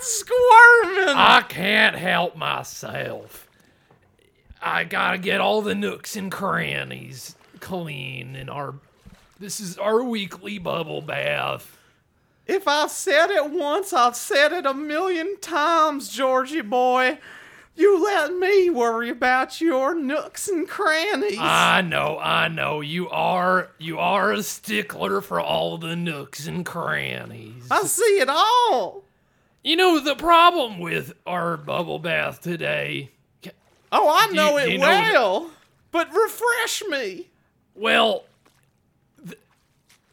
squirming. I can't help myself. I gotta get all the nooks and crannies clean in our. This is our weekly bubble bath. If I've said it once, I've said it a million times, Georgie boy. You let me worry about your nooks and crannies. I know, I know. You are you are a stickler for all the nooks and crannies. I see it all. You know the problem with our bubble bath today. Oh, I know you- it you know well. But refresh me. Well, th-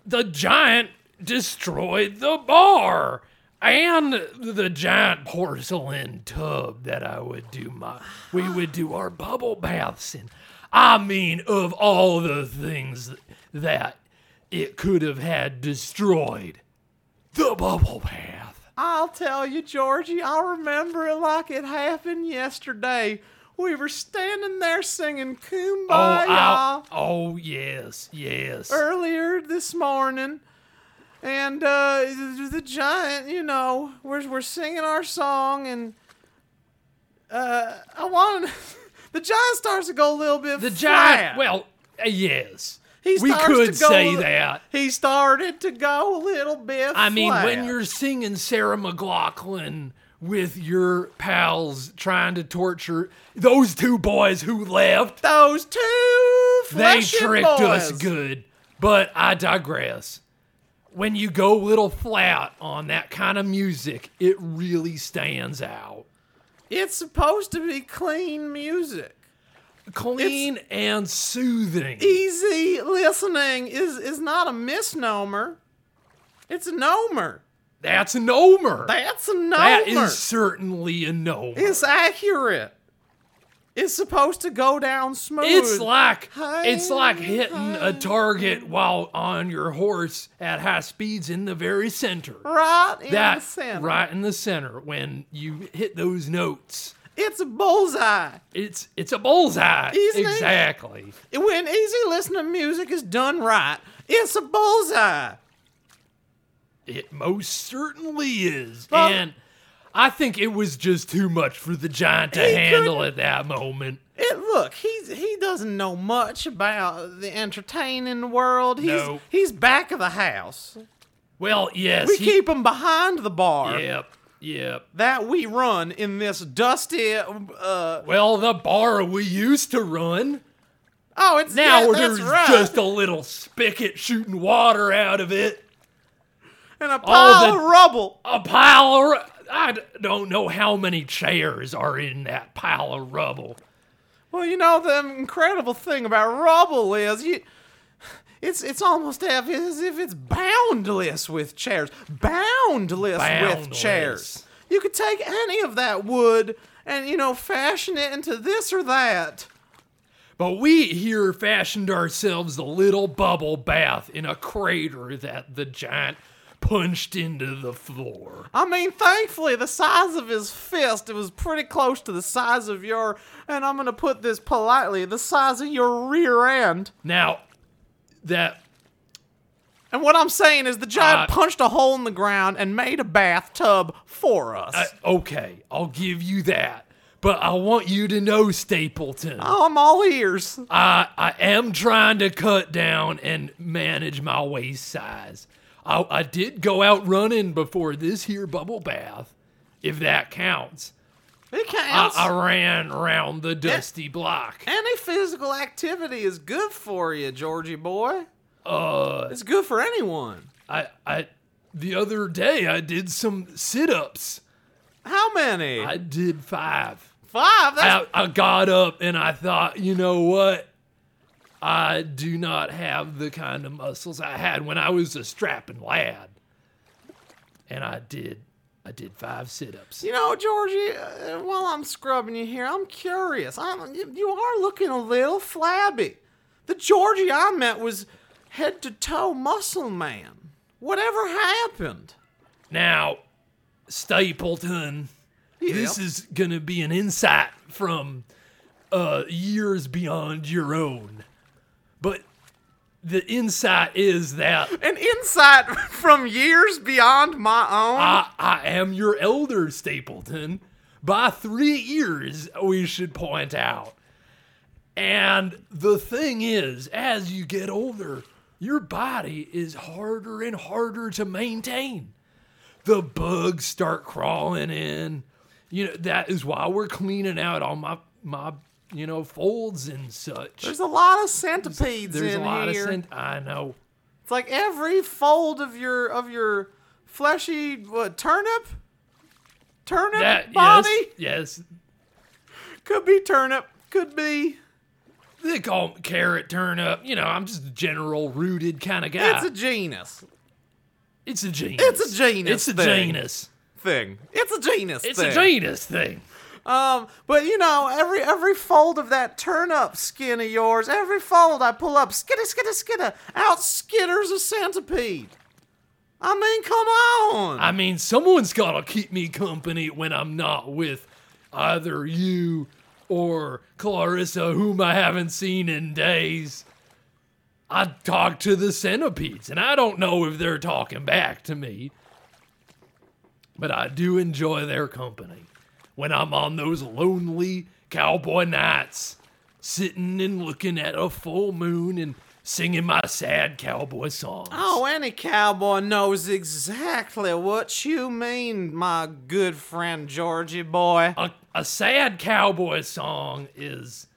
the giant destroyed the bar and the giant porcelain tub that I would do my we would do our bubble baths in. I mean, of all the things that it could have had destroyed, the bubble bath. I'll tell you, Georgie, I remember it like it happened yesterday. We were standing there singing Oh, Kumbaya I- oh yes, yes. earlier this morning. And uh, the, the giant, you know, we're, we're singing our song, and uh, I want the giant starts to go a little bit The flat. giant. Well, uh, yes. He we could say that. He started to go a little bit I mean, when you're singing Sarah McLachlan with your pals trying to torture those two boys who left, Those two they tricked us good. But I digress. When you go a little flat on that kind of music, it really stands out. It's supposed to be clean music. Clean and soothing. Easy listening is is not a misnomer. It's a nomer. That's an omer. That's a nomer. That is certainly a nomer. It's accurate. It's supposed to go down smooth. It's like Hey, it's like hitting a target while on your horse at high speeds in the very center. right in that the center. right in the center when you hit those notes. It's a bullseye. It's it's a bullseye. Exactly. When easy listening music is done right, it's a bullseye. It most certainly is. Well- and I think it was just too much for the giant to handle at that moment. It look, he's he doesn't know much about the entertaining world. He's No. he's back of the house. Well, yes. We he- keep him behind the bar Yep. Yep. that we run in this dusty. Uh, Well, the bar we used to run. oh, it's Now yeah, there's right. just a little spigot shooting water out of it. and a pile the- of rubble. A pile of. I don't know how many chairs are in that pile of rubble. Well, you know the incredible thing about rubble is you. It's it's almost as if it's boundless with chairs. Boundless, with chairs. You could take any of that wood and you know fashion it into this or that. But we here fashioned ourselves a little bubble bath in a crater that the giant punched into the floor. I mean, thankfully, the size of his fist it was pretty close to the size of your, and I'm gonna put this politely, the size of your rear end. Now, that And what I'm saying is, the giant Uh, punched a hole in the ground and made a bathtub for us. uh, okay, I'll give you that. But I want you to know, Stapleton, oh, I'm all ears. I, I am trying to cut down and manage my waist size. I, I did go out running before this here bubble bath, if that counts. It I. I ran around the dusty block. Any physical activity is good for you, Georgie boy. Uh, It's good for anyone. I, I, the other day I did some sit-ups. How many? I did five. Five. That's I, I got up and I thought, you know what? I do not have the kind of muscles I had when I was a strapping lad. And I did, I did five sit-ups. You know, Georgie, uh, while I'm scrubbing you here, I'm curious. I'm, you, are looking a little flabby. The Georgie I met was head to toe muscle man. Whatever happened? Now, Stapleton, this is gonna be an insight from uh, years beyond your own. The insight is that An insight from years beyond my own. I, I am your elder, Stapleton, by three years, we should point out. And the thing is, as you get older, your body is harder and harder to maintain. The bugs start crawling in. You know, that is why we're cleaning out all my my you know folds and such. There's a lot of centipedes in here. There's in a lot here. of cent- I know. It's like every fold of your of your fleshy what, turnip, turnip That body yes, yes. could be turnip, could be. They call 'em carrot turnip. You know, I'm just a general rooted kind of guy. It's a genus It's a genus. It's a genus It's a thing. genus. thing. It's a genus It's thing. a genus thing. Um, but you know, every every fold of that turnip skin of yours, every fold I pull up, skitter, skitter, skitter, out skitters a centipede. I mean, come on. I mean, someone's got to keep me company when I'm not with either you or Clarissa, whom I haven't seen in days. I talk to the centipedes, and I don't know if they're talking back to me, but I do enjoy their company when I'm on those lonely cowboy nights, sitting and looking at a full moon and singing my sad cowboy songs. Oh, any cowboy knows exactly what you mean, my good friend Georgie boy. a, a sad cowboy song is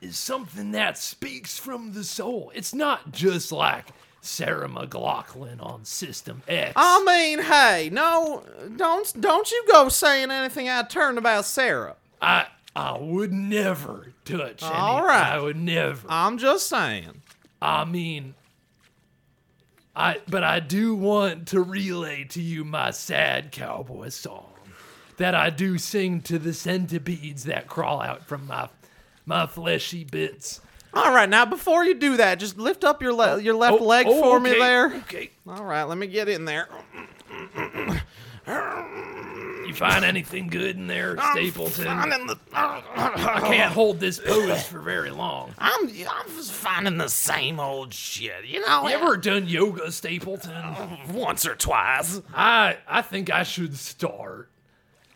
is something that speaks from the soul. It's not just like Sarah McLachlan on System X. I mean, hey, no, don't don't you go saying anything out of turn about Sarah. I I would never touch any. All right. I would never. I'm just saying. I mean, I but I do want to relay to you my sad cowboy song that I do sing to the centipedes that crawl out from my my fleshy bits. All right, now before you do that, just lift up your le- oh, your left Oh, leg oh, for me there. Okay. All right, let me get in there. You find anything good in there, Stapleton? Finding the, I can't hold this pose for very long. I'm I'm just finding the same old shit. You know, You ever done yoga, Stapleton? once or twice. I I think I should start.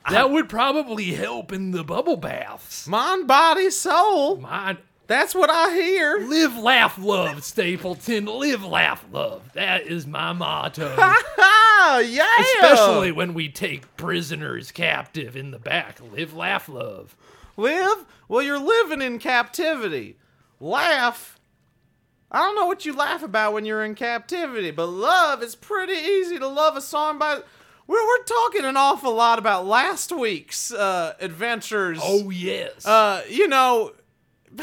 That would probably help in the bubble baths. Mind, body, soul. My That's what I hear. live, laugh, love, Stapleton. Live, laugh, love. That is my motto. Ah, yeah. Especially when we take prisoners captive in the back. Live, laugh, love. live. Well, you're living in captivity. Laugh. I don't know what you laugh about when you're in captivity, but love is pretty easy to love a song by. We're, we're talking an awful lot about last week's uh, adventures. Oh yes. Uh, you know,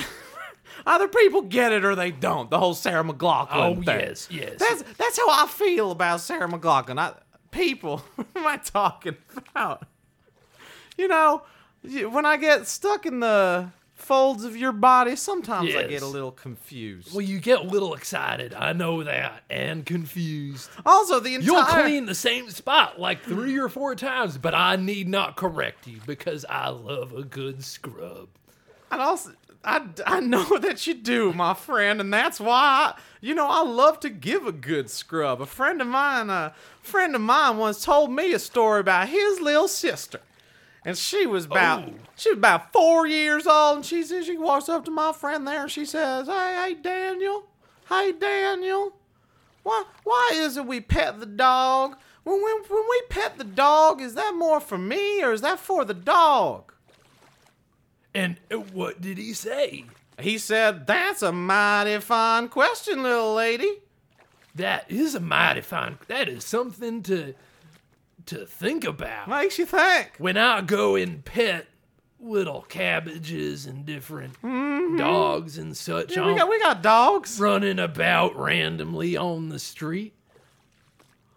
either people get it or they don't. The whole Sarah McLachlan oh thing. yes, yes. That's that's how I feel about Sarah McLachlan. I, people, what am I talking about? You know, when I get stuck in the folds of your body, sometimes I get a little confused. well, you get a little excited. I know that, and confused. Also, the You'll clean the same spot like three or four times, but I need not correct you because I love a good scrub. And also, I, I know that you do, my friend, and that's why I, you know I love to give a good scrub. A friend of mine, a friend of mine, once told me a story about his little sister, and she was about Oh. she was about four years old, and she says she walks up to my friend there, and she says, "Hey, hey, Daniel, hey, Daniel, why why is it we pet the dog? When we when we pet the dog, is that more for me or is that for the dog?" And uh, what did he say? He said, That's a mighty fine question, little lady. That is a mighty fine. That is something to to think about. Makes you think. When I go and pet little cabbages and different dogs and such, Mm-hmm. Yeah, we on- got we got dogs. running about randomly on the street.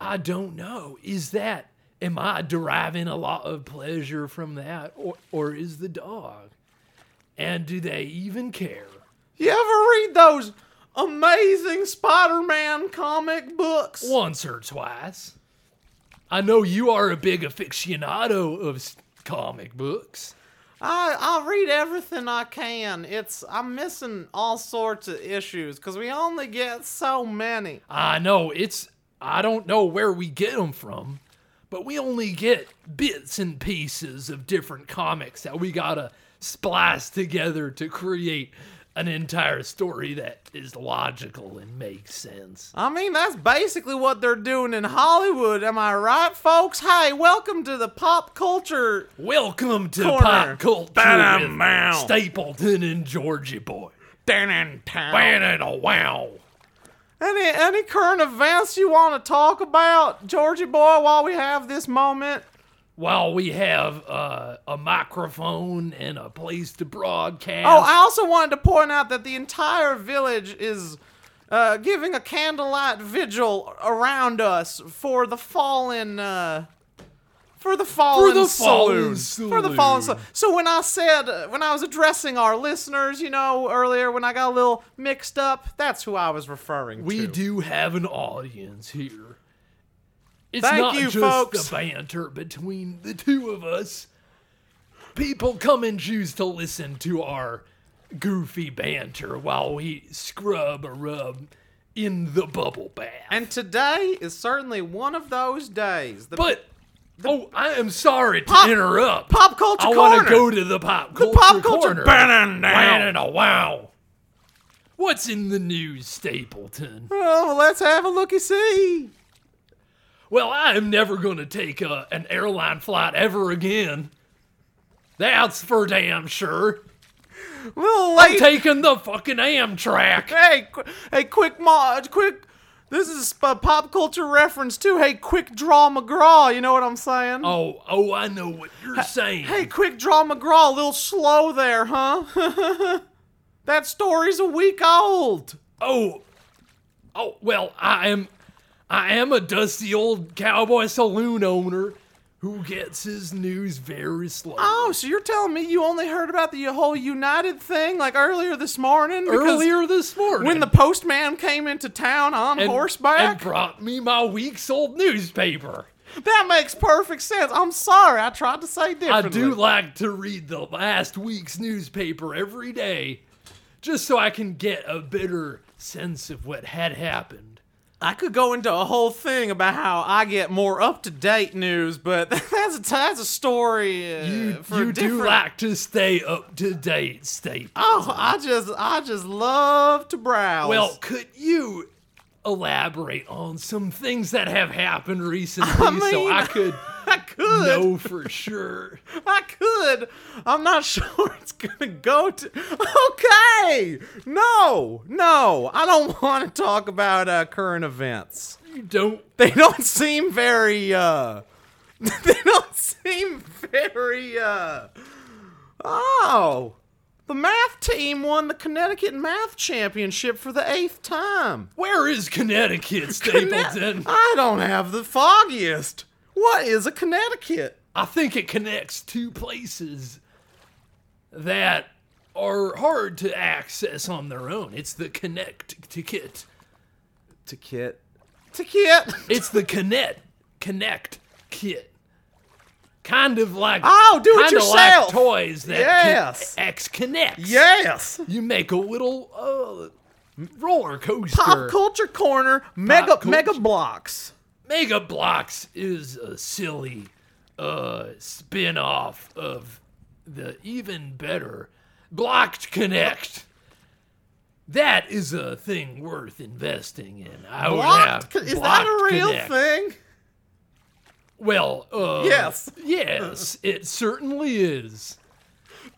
I don't know. Is that am I deriving a lot of pleasure from that or or is the dog? And do they even care? You ever read those amazing Spider-Man comic books? Once or twice. I know you are a big aficionado of comic books. I I'll read everything I can. It's I'm missing all sorts of issues because we only get so many. I know it's I don't know where we get them from, but we only get bits and pieces of different comics that we gotta splice together to create an entire story that is logical and makes sense. I mean, that's basically what they're doing in Hollywood. Am I right, folks? Hey, welcome to the pop culture. Welcome to Corner. Pop Culture Ba-dum, with. Stapleton and Georgie Boy. Down town. Wow, wow. Any any current events you want to talk about, Georgie boy, while we have this moment? While we have uh, a microphone and a place to broadcast. Oh, I also wanted to point out that the entire village is uh, giving a candlelight vigil around us for the fallen. Uh, for the fallen for the saloon. fallen For the fallen saloon. saloon. So when I said, when I was addressing our listeners, you know, earlier when I got a little mixed up, that's who I was referring we to. We do have an audience here. It's Thank not you, just folks. the banter between the two of us. People come and choose to listen to our goofy banter while we scrub a rub in the bubble bath. And today is certainly one of those days. The but oh, I am sorry to Pop- interrupt. pop culture I want to go to the pop culture pop culture corner. banana now. Wow. What's in the news, Stapleton? Oh, let's have a looky see. Well, I am never going to take a, an airline flight ever again. That's for damn sure. Little I'm taking the fucking Amtrak. hey, qu- hey, quick, ma, quick. This is a pop culture reference too. Hey, quick draw McGraw. You know what I'm saying? Oh, oh, I know what you're saying. Hey, quick draw McGraw. A little slow there, huh? that story's a week old. Oh, oh, well, I am, I am a dusty old cowboy saloon owner who gets his news very slow. Oh, so you're telling me you only heard about the whole United thing like earlier this morning? Earlier this morning, when the postman came into town on and, horseback. and brought me my week's old newspaper. That makes perfect sense. I'm sorry. I tried to say different. I do like to read the last week's newspaper every day, just so I can get a better sense of what had happened. I could go into a whole thing about how I get more up to date news, but that's a that's a story uh, You, you do like to stay up to date, State. Oh, I just I just love to browse. Well, could you elaborate on some things that have happened recently so mean- I could I could. know for sure? I could. I'm not sure it's gonna go to. Okay. No, no. I don't want to talk about uh, current events. You don't. They don't seem very. uh They don't seem very. uh Oh. The math team won the Connecticut Math Championship for the eighth time. Where is Connecticut, Conne- Stapleton? I don't have the foggiest. What is a Connecticut? I think it connects two places that are hard to access on their own. It's the connect to kit. To kit. To kit. It's the connect connect kit. Kind of like Oh, do it yourself. like toys that Yes. X connects. Yes. You make a little uh, roller coaster. Pop culture corner. Mega culture. Mega Bloks. Mega Bloks is a silly uh, spin off of the even better Blocked Connect. That is a thing worth investing in. I would Blocked? have Is that a real Connect. thing? Well, uh, Yes. yes, it certainly is.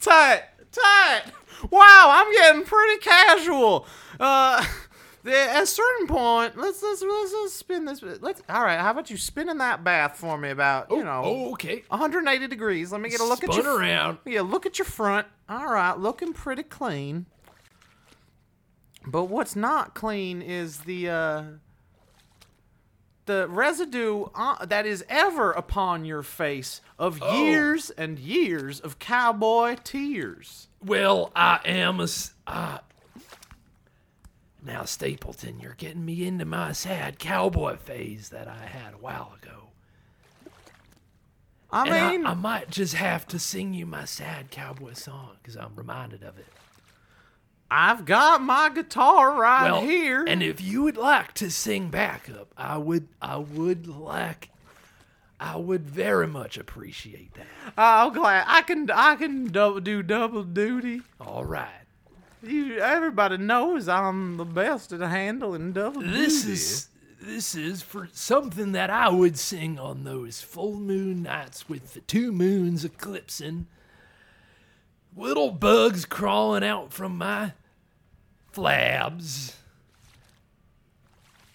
Tight, tight. Wow, I'm getting pretty casual. Uh, at a certain point, let's let's let's, let's spin this. Let's all right. How about you spin in that bath for me? About you know, Oh, okay. 180 degrees. Let me get a look Spun at your around. Yeah, look at your front. All right, looking pretty clean. But what's not clean is the uh, the residue uh, that is ever upon your face of Oh. years and years of cowboy tears. Well, I am a. Uh, now, Stapleton, you're getting me into my sad cowboy phase that I had a while ago. I And mean, I, I might just have to sing you my sad cowboy song because I'm reminded of it. I've got my guitar right Well, here. and if you would like to sing backup, I would, I would like, I would very much appreciate that. oh, glad I can I can double, do double duty. All right. You, everybody knows I'm the best at handling double This duty. is this is for something that I would sing on those full moon nights with the two moons eclipsing. Little bugs crawling out from my flabs.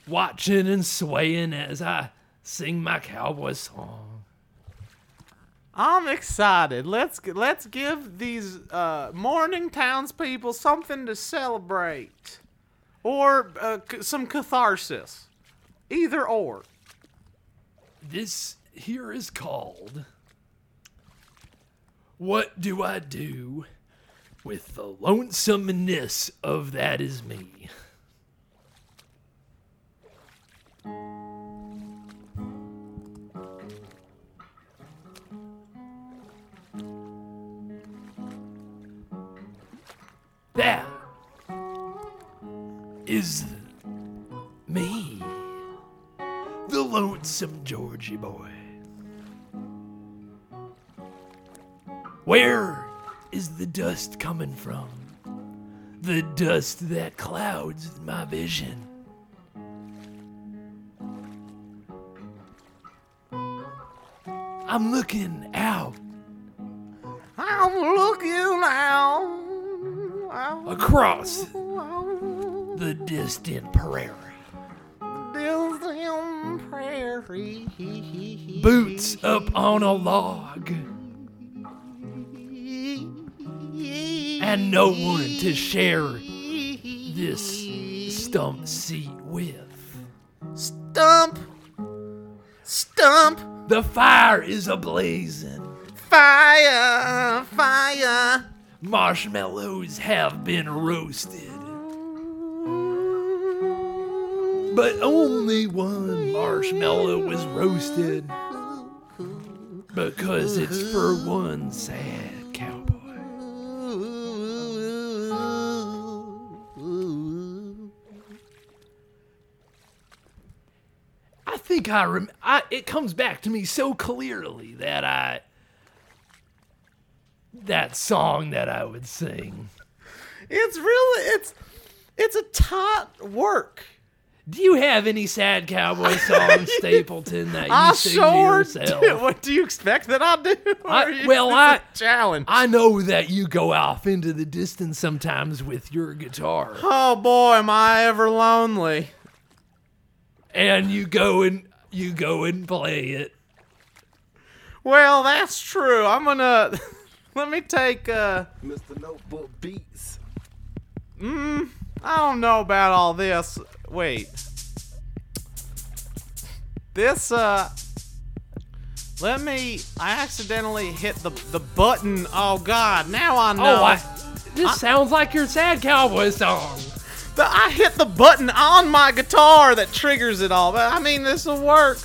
Watching and swaying as I sing my cowboy song. I'm excited. Let's let's give these uh, morning townspeople something to celebrate, or uh, c- some catharsis, either or. This here is called What Do I Do with the Lonesomeness of That Is Me? That is me the lonesome Georgie boy. Where is the dust coming from? The dust that clouds my vision. I'm looking out I'm looking out. Across the distant prairie. Distant prairie. Boots up on a log, and no one to share this stump seat with. Stump. Stump. The fire is ablazing. Fire. Fire. Marshmallows have been roasted. But only one marshmallow was roasted because it's for one sad cowboy. I think I rem. I, it comes back to me so clearly that I. That song that I would sing. It's really it's it's a tight work. Do you have any sad cowboy songs, Stapleton, that you I sing sure to yourself? do. What do you expect that I do? I- well, I- challenge. I know that you go off into the distance sometimes with your guitar, oh boy, am I ever lonely. and you go and you go and play it. Well, that's true. I'm gonna let me take. uh Mr. Notebook Beats. Mm, I don't know about all this. Wait. This uh. Let me. I accidentally hit the the button. Oh God! Now I know. Oh, I, this sounds like your sad cowboy song. The, I hit the button on my guitar that triggers it all. But I mean, this will work.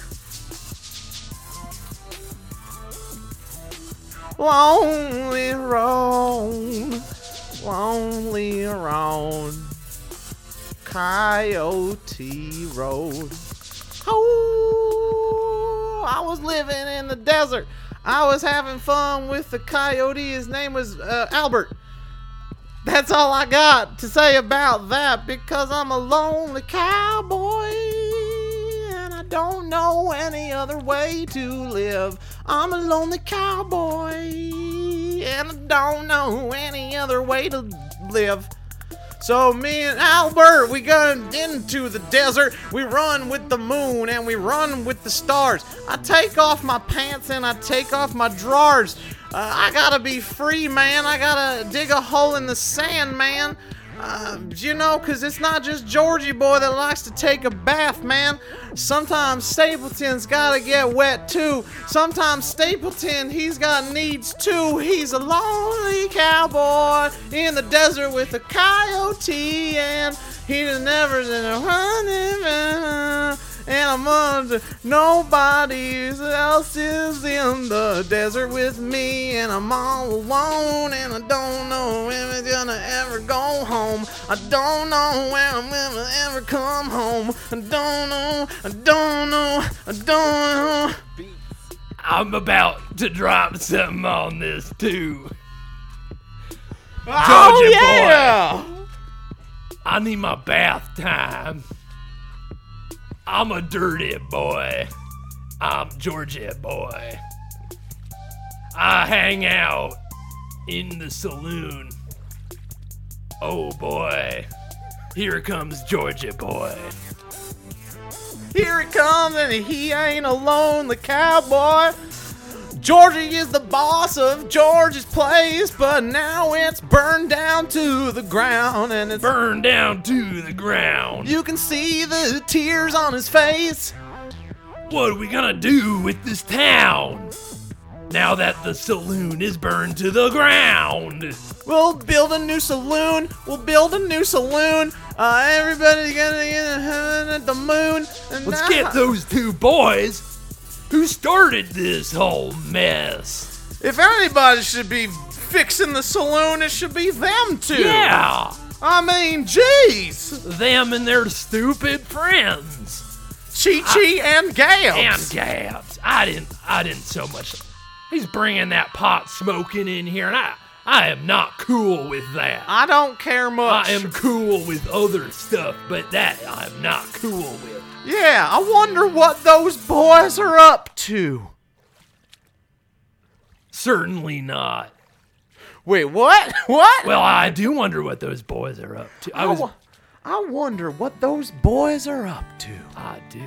Lonely road, lonely road, Coyote Road. Oh, I was living in the desert. I was having fun with the coyote. His name was uh, Albert. That's all I got to say about that because I'm a lonely cowboy don't know any other way to live. I'm a lonely cowboy and I don't know any other way to live. So me and Albert, we go into the desert. We run with the moon and we run with the stars. I take off my pants and I take off my drawers. Uh, I gotta be free, man. I gotta dig a hole in the sand, man. Uh, you know, cause it's not just Georgie boy that likes to take a bath, man. Sometimes Stapleton's gotta get wet too. Sometimes Stapleton, he's got needs too. He's a lonely cowboy in the desert with a coyote, and he never and I'm under nobody else is in the desert with me, and I'm all alone, and I don't know if it's gonna ever go home. I don't know when I'm gonna ever come home. I don't know, I don't know, I don't know. I'm about to drop something on this too. Oh Georgia boy. I need my bath time. I'm a dirty boy. I'm Georgia boy. I hang out in the saloon. Oh boy. Here comes Georgia boy. Here it comes, and he ain't alone, the cowboy. Georgie is the boss of George's place, but now it's burned down to the ground, and it's burned down to the ground. you can see the tears on his face. What are we gonna do with this town? Now that the saloon is burned to the ground. We'll build a new saloon. We'll build a new saloon. Uh, everybody's gonna get in heaven at the moon. And Let's now- get those two boys who started this whole mess. If anybody should be fixing the saloon, it should be them two. Yeah, I mean, jeez. them and their stupid friends. Chi Chi and Gabs. And Gabs. I didn't. I didn't so much. He's bringing that pot smoking in here, and I. I am not cool with that. I don't care much. I am cool with other stuff, but that I'm not cool with. Yeah, I wonder what those boys are up to. Certainly not. Wait, what? What? Well, I do wonder what those boys are up to. I I, was. I wonder what those boys are up to. I do.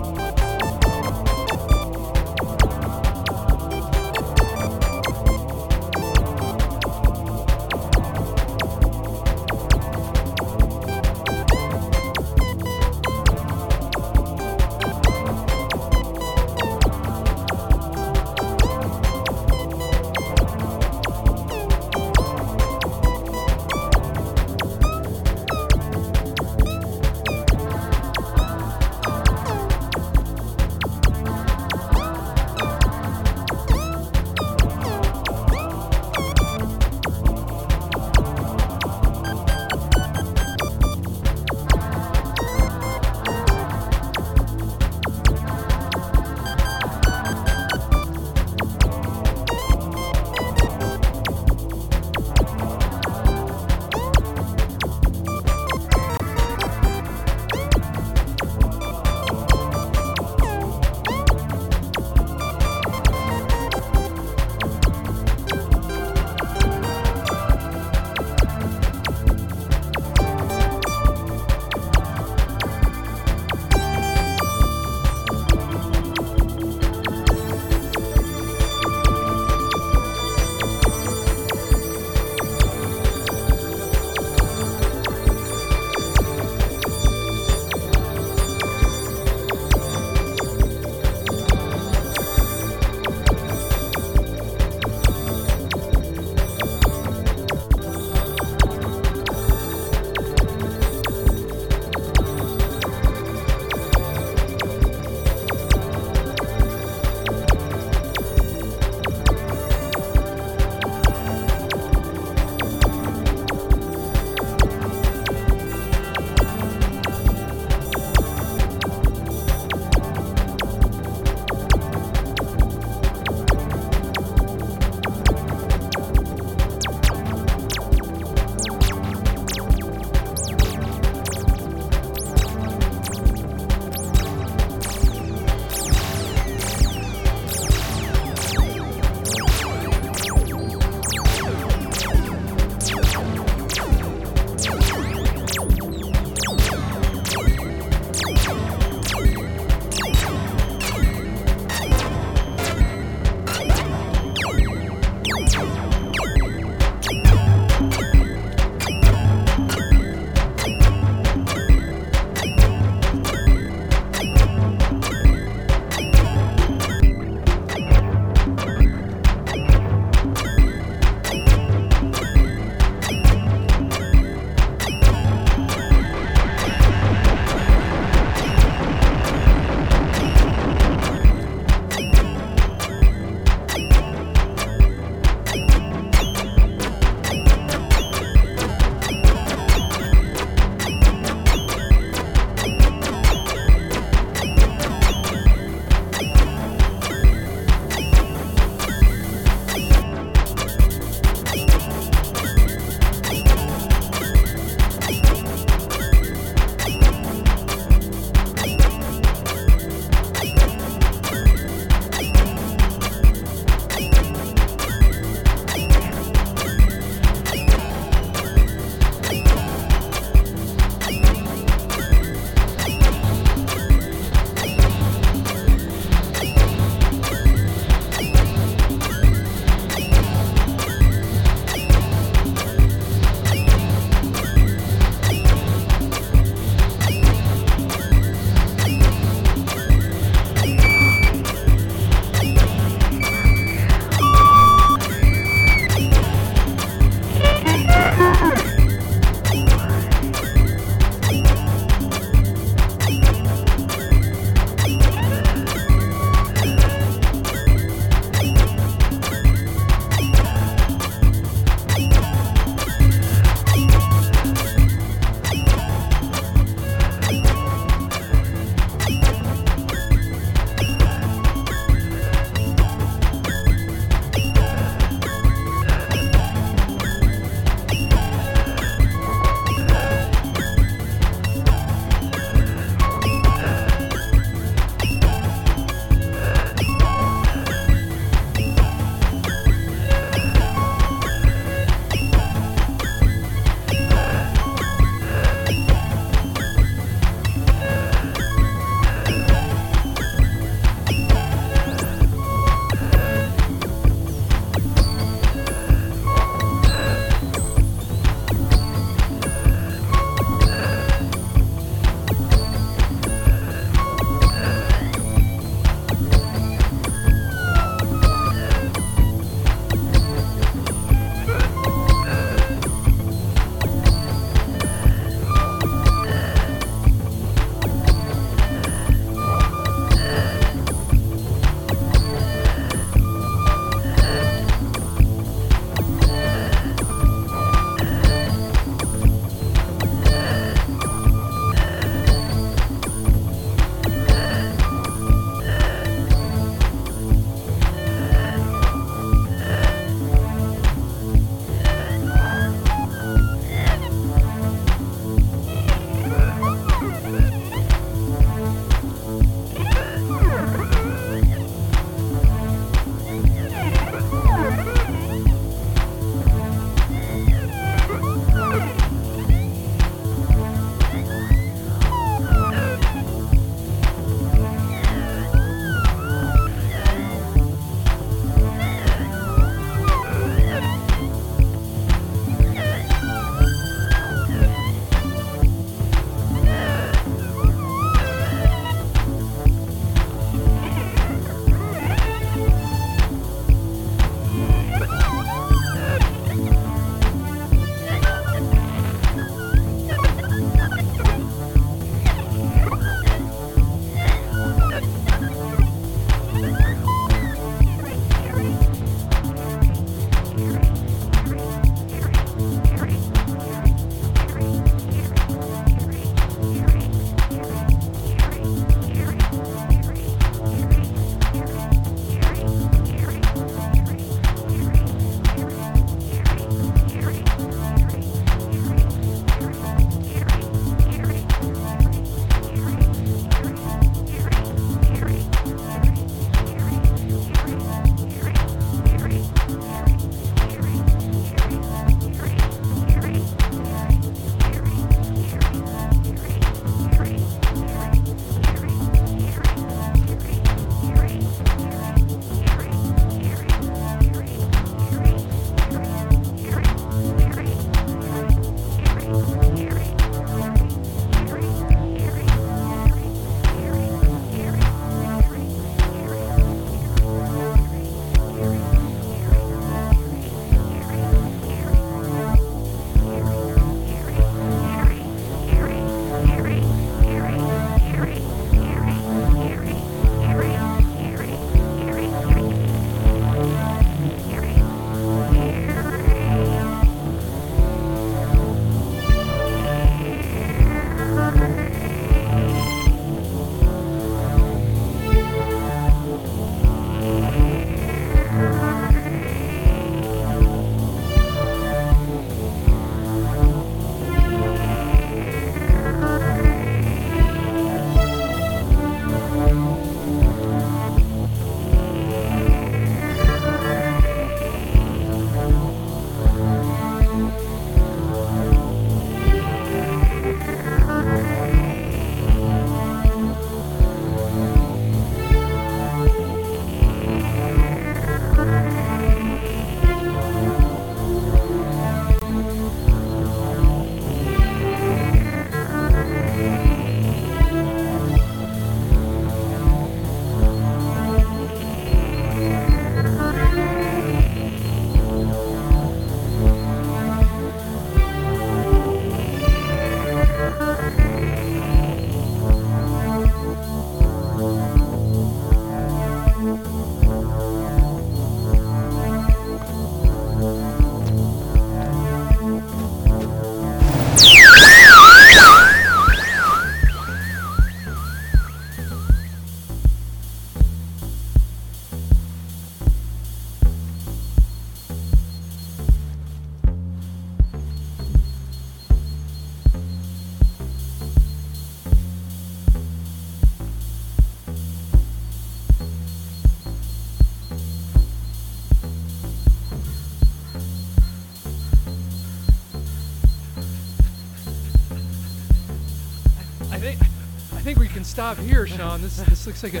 Stop here, Sean. This this looks like a.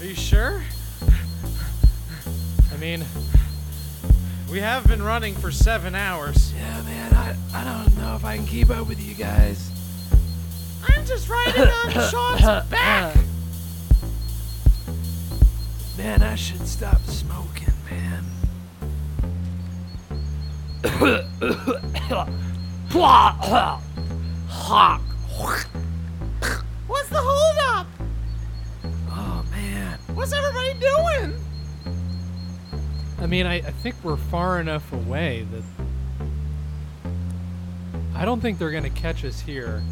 Are you sure? I mean, We have been running for seven hours. yeah, man. I I don't know if I can keep up with you guys. I'm just riding on Sean's back. We're far enough away that I don't think they're gonna catch us here.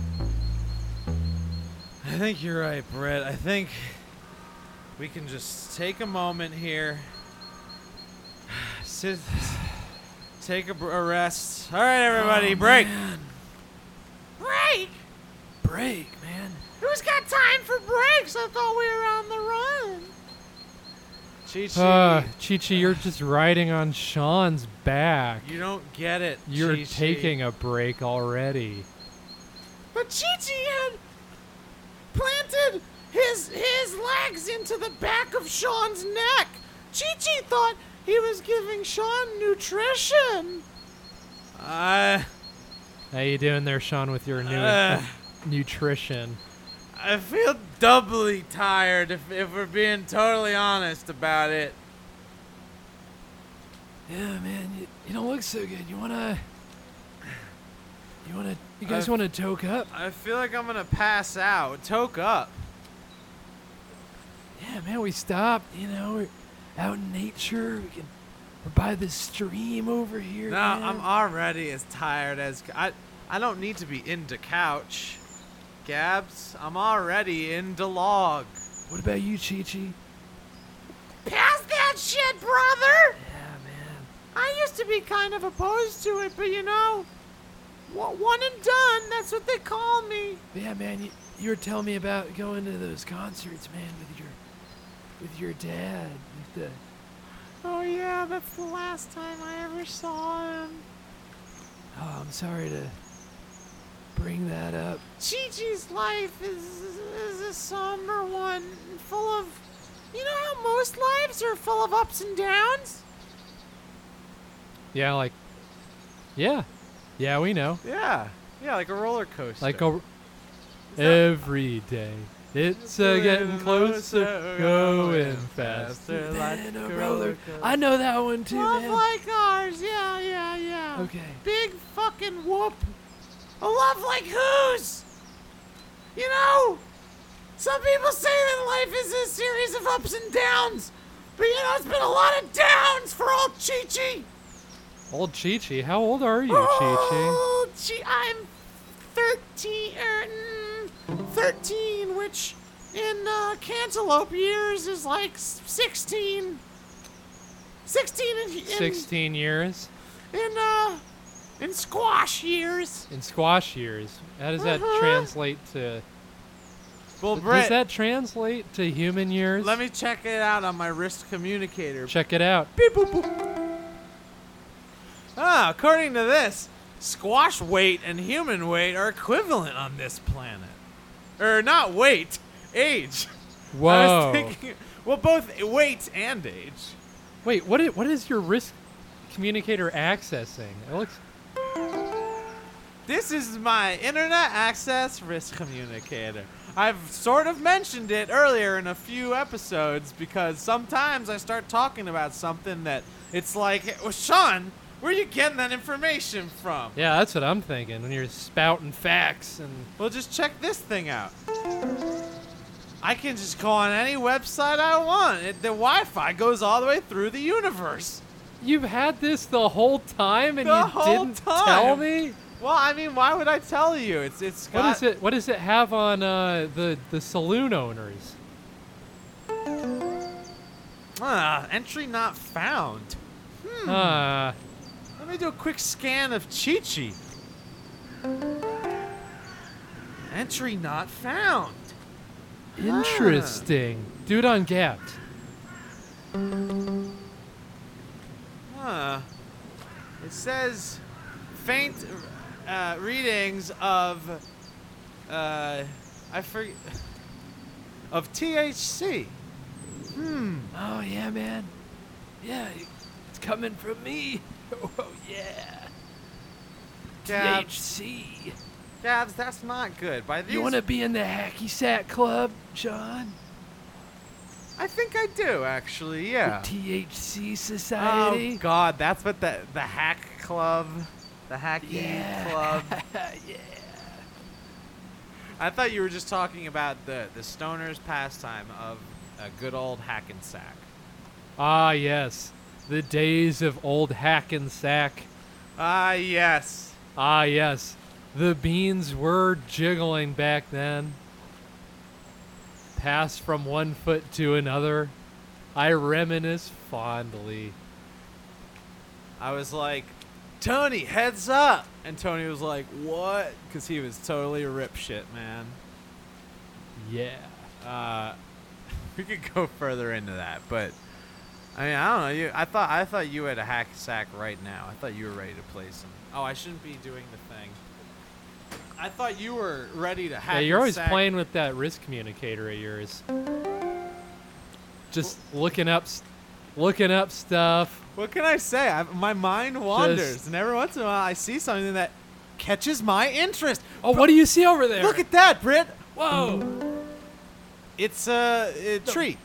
I think you're right, Brett. I think we can just take a moment here. Sit. Take a, br- a rest. All right, everybody, Oh, break. man. Break? Break, man. Who's got time for breaks? I thought we were on the run. Chi Uh, Chi-Chi, you're just riding on Sean's back. you don't get it. You're Chi-Chi. taking a break already. But Chi-Chi had planted his his legs into the back of Sean's neck. Chi-Chi thought he was giving Sean nutrition. I How you doing there, Sean, with your new Uh. nutrition? I feel doubly tired if, if we're being totally honest about it. Yeah, man, you, you don't look so good. You wanna, you wanna, you guys I've- wanna toke up? I feel like I'm gonna pass out. Toke up. Yeah, man, we stopped. You know, we're out in nature. We can, we're by the stream over here. No, man. I'm already as tired as I. I don't need to be into couch. Gabs, I'm already in log. What about you, Chi Chi? Pass that shit, brother! Yeah, man. I used to be kind of opposed to it, but you know, one and done, that's what they call me. Yeah, man, you, you were telling me about going to those concerts, man, with your, with your dad, with the. Oh, yeah, that's the last time I ever saw him. Oh, I'm sorry to bring that up. Chi Chi's life is, is a somber one, full of. You know how most lives are full of ups and downs? Yeah, like. Yeah, yeah, we know. Yeah, yeah, like a roller coaster. Like a, every day, it's uh, getting closer, going faster. like Man, a roller. I know that one too, Love man. like ours, yeah, yeah, yeah. Okay. Big fucking whoop. A love like whose? You know, some people say that life is a series of ups and downs, but you know, it's been a lot of downs for old Chi Chi. Old Chi Chi, how old are you, Chi Chi? Oh, Chi, I'm 13, er, mm, 13, which in uh, cantaloupe years is like 16. 16 in, in, 16 years in uh in squash years. in squash years. How does that Uh-huh. translate to? Well, Does that translate to human years? let me check it out on my wrist communicator. check it out. Beep, boop, boop. Ah, according to this, squash weight and human weight are equivalent on this planet. Or not weight, age. I Whoa! was thinking, well, both weight and age. Wait, what is, what is your wrist communicator accessing? It looks. This is my internet access risk communicator. I've sort of mentioned it earlier in a few episodes because sometimes I start talking about something that it's like, well, Sean, where are you getting that information from? Yeah, that's what I'm thinking. When you're spouting facts and Well, just check this thing out. I can just go on any website I want. It, the Wi-Fi goes all the way through the universe. you've had this the whole time and The you didn't tell me. Well, I mean, why would I tell you? It's it's What got does it? What does it have on uh, the the saloon owners? Ah, entry not found. Ah, Let me do a quick scan of Chi Chi. Entry not found. interesting. Do it on Gapped. Huh. It says faint uh, readings of uh, I forget. Of THC. Hmm. Oh yeah, man. Yeah, it's coming from me. Oh yeah. Gabs, THC. Gabs, that's not good. By these, You want to be in the hacky sack club, John? I think I do actually. Yeah. The THC Oh Society. God, that's what the the hack club, the hacky yeah. club. yeah. I thought you were just talking about the the stoner's pastime of a good old hack and sack. Ah yes, the days of old Hackensack. Ah yes. Ah yes, the beans were jiggling back then. Passed from one foot to another. I reminisce fondly. I was like, Tony, heads up, and Tony was like, what? Because he was totally rip shit, man. Yeah. Uh, we could go further into that, but I mean, I don't know. You, I thought I thought you had a hack sack right now. I thought you were ready to play some. Oh, I shouldn't be doing the thing. I thought you were ready to hack. Yeah, you're always sack. playing with that wrist communicator of yours. Just looking up, s- looking up stuff. What can I say? I, my mind wanders, Just- and every once in a while, I see something that catches my interest. Oh, what do you see over there? Look at that, Britt. Whoa! It's a, a treat.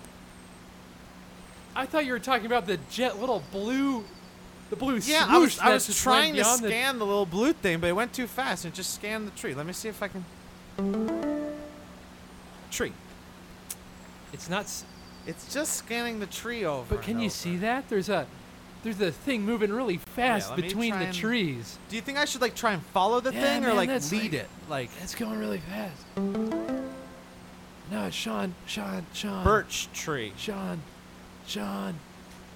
I thought you were talking about the jet little blue, the blue Yeah, I was, I that was just trying to beyond the- scan the little blue thing, but it went too fast and it just scanned the tree. Let me see if I can. Tree. it's not. s- It's just scanning the tree over. But can and you over. see that? There's a, there's a thing moving really fast let me between the and- trees. Do you think I should like try and follow the Yeah, thing or like lead like- it? Like It's going really fast. No, Sean, Sean, Sean. birch tree. Sean, Sean,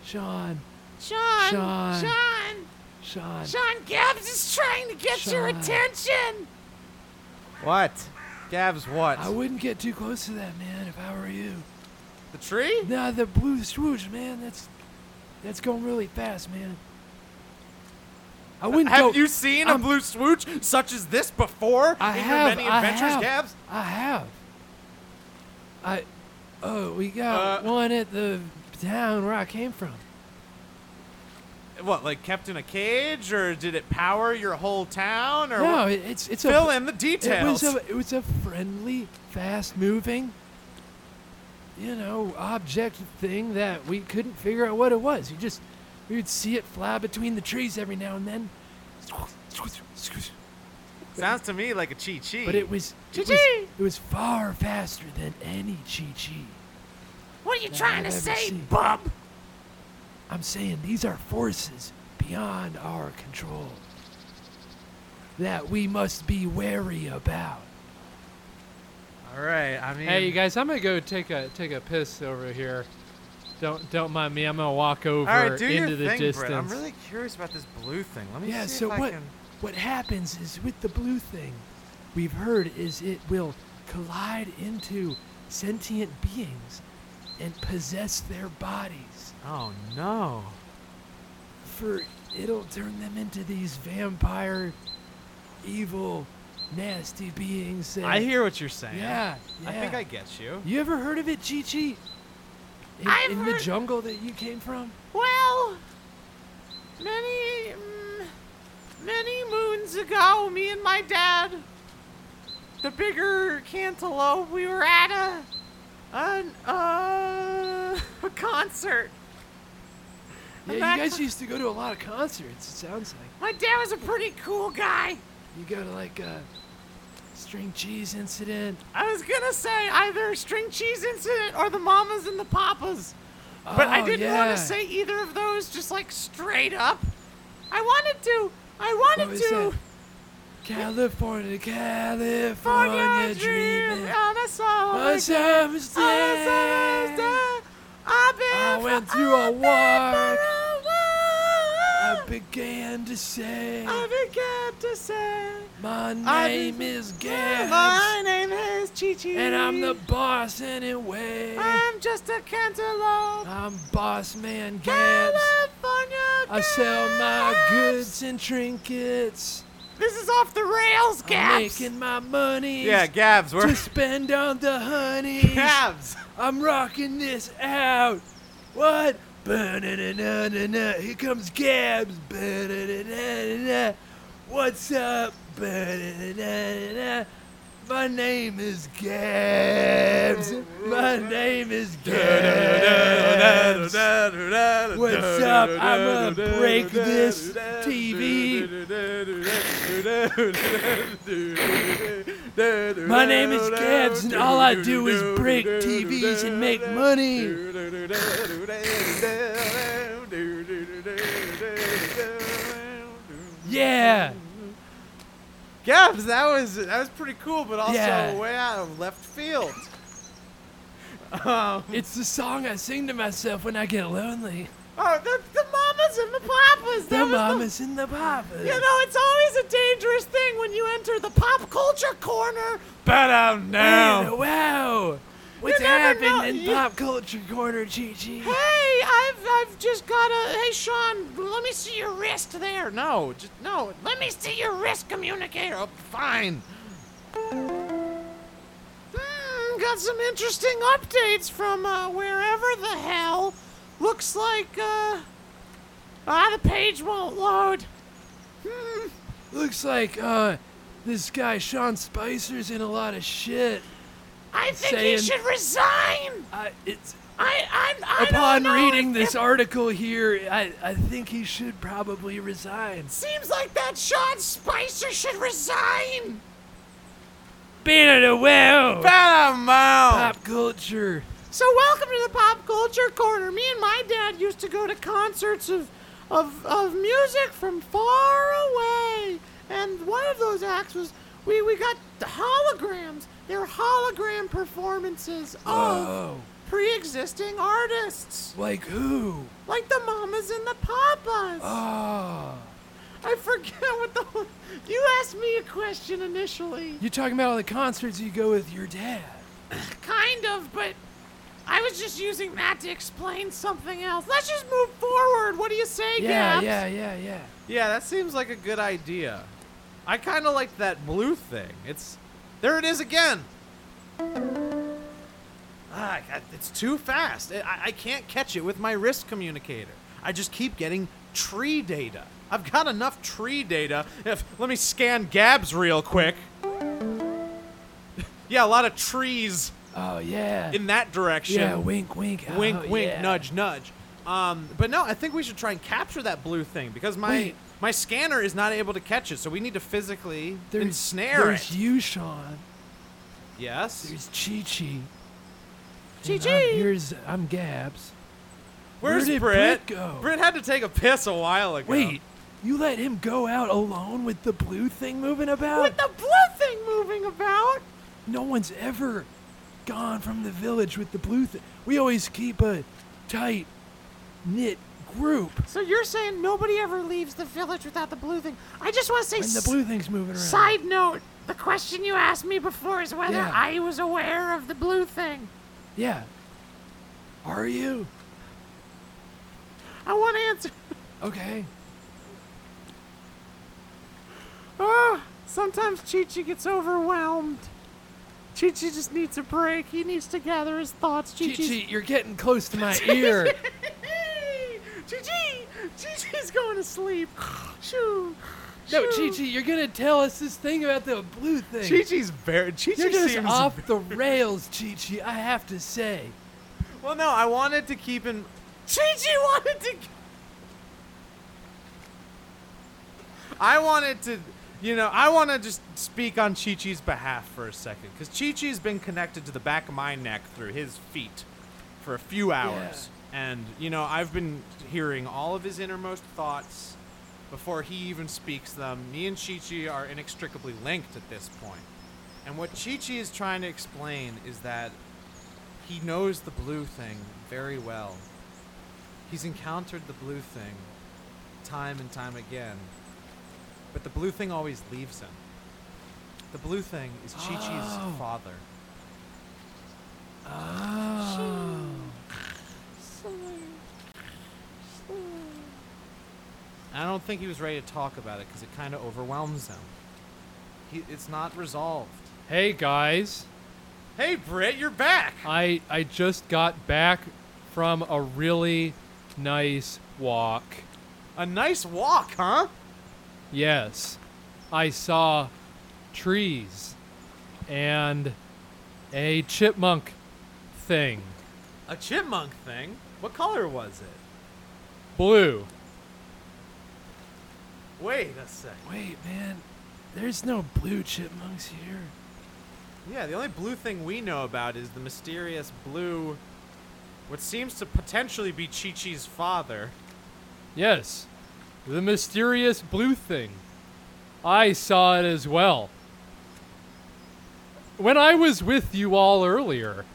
Sean, Sean, Sean. Sean, Sean. Sean Gibbs is trying to get your attention. What? Gabs, what? I wouldn't get too close to that, man, if I were you. The tree? Nah, the blue swoosh, man, that's that's going really fast, man. I wouldn't Have go. you seen a I'm- blue swoosh such as this before I in have. your many I adventures, have. Gabs? I have. I. Oh, we got Uh, one at the town where I came from. What, like kept in a cage, or did it power your whole town, or No, what? it's it's fill a. in the details. It was a it was a friendly, fast moving, you know, object thing that we couldn't figure out what it was. You just we would see it fly between the trees every now and then. Sounds to me like a cheat sheet. But it was it was, Chee-chee. it was far faster than any Chi Chi. What are you trying to I've ever say, seen. bub? I'm saying these are forces beyond our control that we must be wary about. All right. I mean, Hey, you guys, I'm gonna go take a take a piss over here. Don't don't mind me. I'm gonna walk over All right, do into your the thing, distance. Brett. I'm really curious about this blue thing. Let me yeah. see So if I what can. what happens is with the blue thing, we've heard is it will collide into sentient beings and possess their bodies. Oh no. For it'll turn them into these vampire, evil, nasty beings. That, I hear what you're saying. Yeah, I think. I get you. You ever heard of it, Chi Chi? In, I've in the jungle that you came from? Well, many, mm, many moons ago, me and my dad, the bigger cantaloupe, we were at a, an, uh, a concert. Yeah, you guys used to go to a lot of concerts, it sounds like. My dad was a pretty cool guy. You go to like a string cheese incident. I was gonna say either string cheese incident or the mamas and the papas. But I Oh, didn't want yeah. to say either of those just like straight up. I wanted to. I wanted What was to. that? California, California, dreaming. dream on a On a summer's day. On a summer's day. been I went through a I've been walk. for a I began to say, I began to say, My I name is Gabs, my name is Chi Chi. and I'm the boss anyway. I'm just a cantaloupe. I'm boss man Gabs. California. Gabs. I sell my goods and trinkets This is off the rails, I'm Gabs. making my money. Yeah, Gabs, we're To spend on the honey. Gabs. I'm rocking this out. What? Here comes Gabs. What's up? My name is Gabs. My name is Gabs. What's up? I'm gonna break this TV. My name is Gabs, and all I do is break TVs and make money. Yeah. Gabs, that was that was pretty cool, but also Yeah. way out of left field. Um, It's the song I sing to myself when I get lonely. Oh, the, the mamas and the papas. The mamas and the papas. You know, it's always a dangerous thing when you enter the pop culture corner. but um, Wow. no. wow. What's know- in you- pop culture corner, Chi? Hey, I've I've just got a. Hey, Sean, let me see your wrist there. No, just No, let me see your wrist communicator. Oh, fine. Hmm, got some interesting updates from uh, wherever the hell. Looks like uh, ah, the page won't load. Hmm. Looks like uh, this guy Sean Spicer's in a lot of shit. I think Saying- he should resign. I, it's I I'm I upon reading this if- article here, I, I think he should probably resign. Seems like that Sean Spicer should resign. Being a wow. Bad amount. Pop culture. So welcome to the pop culture corner. Me and my dad used to go to concerts of of of music from far away, and one of those acts was we we got the holograms. They're hologram performances of Whoa. pre-existing artists, Like who? like the Mamas and the Papas. Oh. I forget what the. You asked me a question initially. You talking about all the concerts you go with your dad? Kind of, but I was just using that to explain something else. Let's just move forward. What do you say, Yeah, Gabs? yeah, yeah, yeah. Yeah, that seems like a good idea. I kind of like that blue thing. It's there. It is again. Ah, it's too fast. I, I can't catch it with my wrist communicator. I just keep getting tree data. I've got enough tree data. If let me scan Gabs real quick. yeah, a lot of trees Oh yeah. in that direction. yeah, wink, wink. wink, oh, wink, yeah. nudge, nudge. Um, but no, I think we should try and capture that blue thing because my Wait. My scanner is not able to catch it. So we need to physically There's, ensnare there's it. you, Sean. Yes. There's Chi Chi. Chi-Chi. Here's I'm Gabs. Where's Where did Britt? Britt go? Britt had to take a piss a while ago. Wait, you let him go out alone with the blue thing moving about? With the blue thing moving about. No one's ever gone from the village with the blue thing. We always keep a tight knit group So you're saying nobody ever leaves the village without the blue thing? I just want to say. when the blue thing's moving around. Side note: The question you asked me before is whether Yeah. I was aware of the blue thing. Yeah. Are you? I want to answer. Okay. Oh, sometimes Chi Chi gets overwhelmed. Chi Chi just needs a break. He needs to gather his thoughts. Chi Chi you're getting close to my ear. Chi Chi! Chi going to sleep. Shoo. No, Chi Chi, you're gonna tell us this thing about the blue thing. Chi Chi's very. Chi Chi You're just seems. off the rails, Chi Chi. I have to say. Well, no, I wanted to keep in. Chi Chi wanted to. I wanted to, you know, I want to just speak on Chi Chi's behalf for a second because Chi Chi's been connected to the back of my neck through his feet for a few hours, and you know, I've been hearing all of his innermost thoughts before he even speaks them. Me and Chi Chi are inextricably linked at this point, and what Chi Chi is trying to explain is that he knows the blue thing very well. He's encountered the blue thing time and time again. But the blue thing always leaves him. The blue thing is Chi Chi's Oh. father. Oh. I don't think he was ready to talk about it because it kind of overwhelms him. He, it's not resolved. Hey guys, Hey, Britt, you're back. I I just got back from a really nice walk. A nice walk, huh? Yes, I saw trees and a chipmunk thing. A chipmunk thing. What color was it? Blue. Wait a sec. Wait, man, there's no blue chipmunks here. Yeah, the only blue thing we know about is the mysterious blue. What seems to potentially be Chi Chi's father. Yes, the mysterious blue thing. I saw it as well. When I was with you all earlier,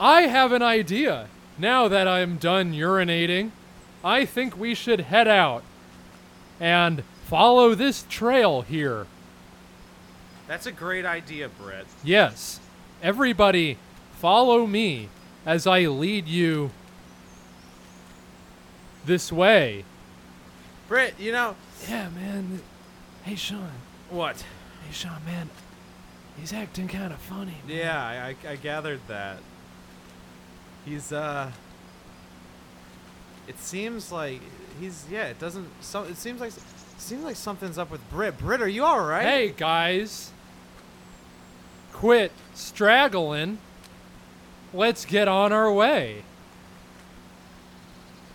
I have an idea. Now that I'm done urinating, I think we should head out and follow this trail here. That's a great idea, Britt. Yes, everybody follow me as I lead you this way. Britt, you know. Yeah, man. Hey, Sean. What? Hey, Sean, man. He's acting kind of funny. man. Yeah, I, I gathered that. He's, uh. It seems like he's yeah. It doesn't. So it seems like seems like something's up with Britt. Britt, are you all right? Hey, guys. Quit straggling. Let's get on our way.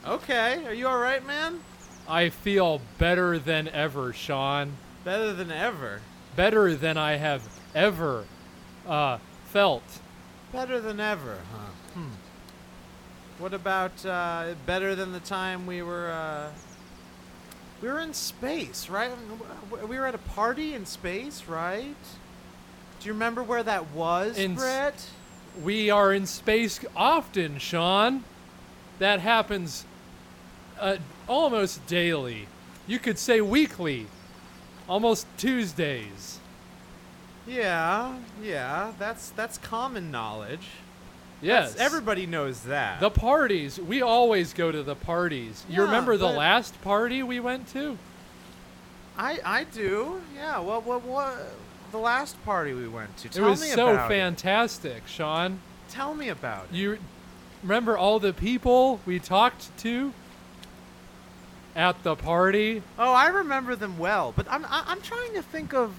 Okay. Are you all right, man? I feel better than ever, Sean. Better than ever. Better than I have ever uh, felt. Better than ever, huh? What about uh, better than the time we were uh, we were in space, right? We were at a party in space, right? Do you remember where that was, In s- Brett? We are in space often, Sean. That happens uh, almost daily. You could say weekly. Almost Tuesdays. Yeah, yeah. That's that's common knowledge. Yes. That's- everybody knows that. The parties. We always go to the parties. You Yeah, remember the last party we went to? I I do. Yeah. What what what? The last party we went to. It was me so about it. fantastic, Sean. Tell me about it. You remember all the people we talked to at the party? Oh, I remember them well, but I'm I'm trying to think of.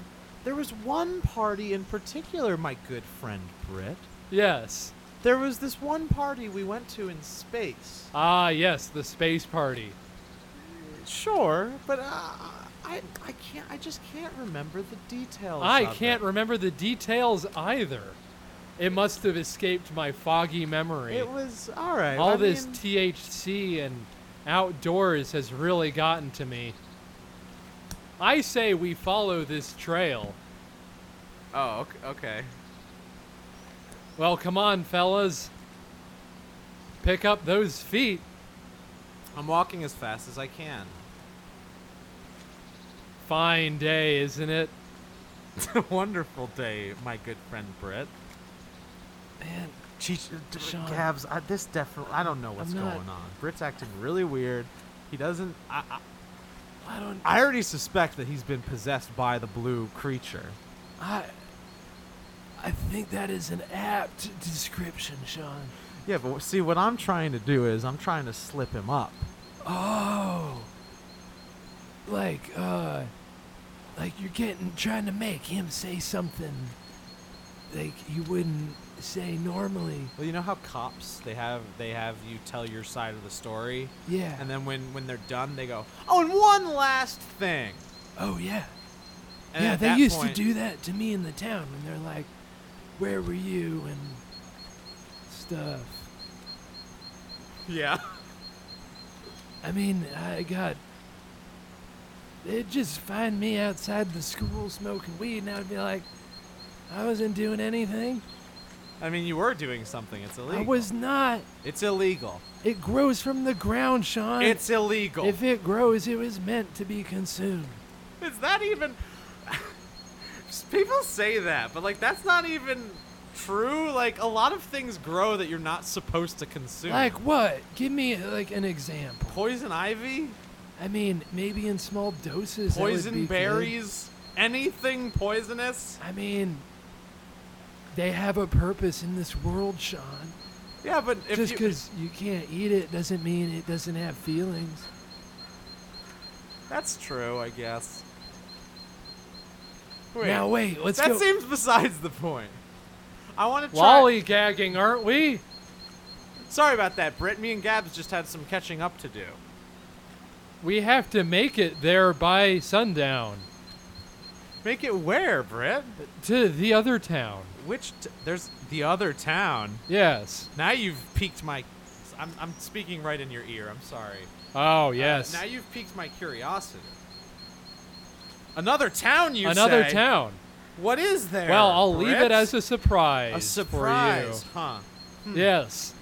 There was one party in particular, my good friend Britt. Yes. There was this one party we went to in space. Ah, yes, the space party. Sure, but uh, I I can't. I just can't remember the details. I of can't it. remember the details either. It must have escaped my foggy memory. It was all right. all I this mean, THC and outdoors has really gotten to me. I say we follow this trail. oh, ok- okay. Well, come on, fellas. Pick up those feet. I'm walking as fast as I can. Fine day, isn't it? It's a wonderful day, my good friend Britt. Man, Cheech, Sean. Gabs, I, this definitely. I don't know what's I'm not- going on. Britt's acting really weird. He doesn't. I, I, I don't. I already suspect that he's been possessed by the blue creature. I. I think that is an apt description, Sean. Yeah, but see, what I'm trying to do is I'm trying to slip him up. Oh. Like, uh. Like you're getting. trying to make him say something. Like he wouldn't say normally. Well, you know how cops they have they have you tell your side of the story, Yeah. and then when when they're done, they go, "Oh, and one last thing." oh, yeah. And yeah, they used point- to do that to me in the town when they're like, "Where were you?" and stuff. Yeah. I mean, I got. They'd just find me outside the school smoking weed, and I'd be like, I wasn't doing anything. I mean, you were doing something. It's illegal. I was not. It's illegal. It grows from the ground, Sean. It's illegal. If it grows, it was meant to be consumed. Is that even? People say that, but like that's not even. true? Like a lot of things grow that you're not supposed to consume. Like what? Give me like an example. poison ivy, I mean, maybe in small doses. that would be poison good. berries, anything poisonous. I mean, they have a purpose in this world, Sean. Yeah, but if Just you, because you can't eat it doesn't mean it doesn't have feelings. that's true, I guess. Wait, now wait, let's that go. That seems besides the point. I want to try. Lollygagging, aren't we? Sorry about that, Britt. Me and Gabs just had some catching up to do. We have to make it there by sundown Make it where, Britt? to the other town. Which? T- there's the other town. Yes. Now you've piqued my. I'm, I'm speaking right in your ear. I'm sorry. Oh Uh, yes. now you've piqued my curiosity. Another town, you said. Another say? town. What is there? Well, I'll leave it as a surprise. a surprise, For huh? you. Yes.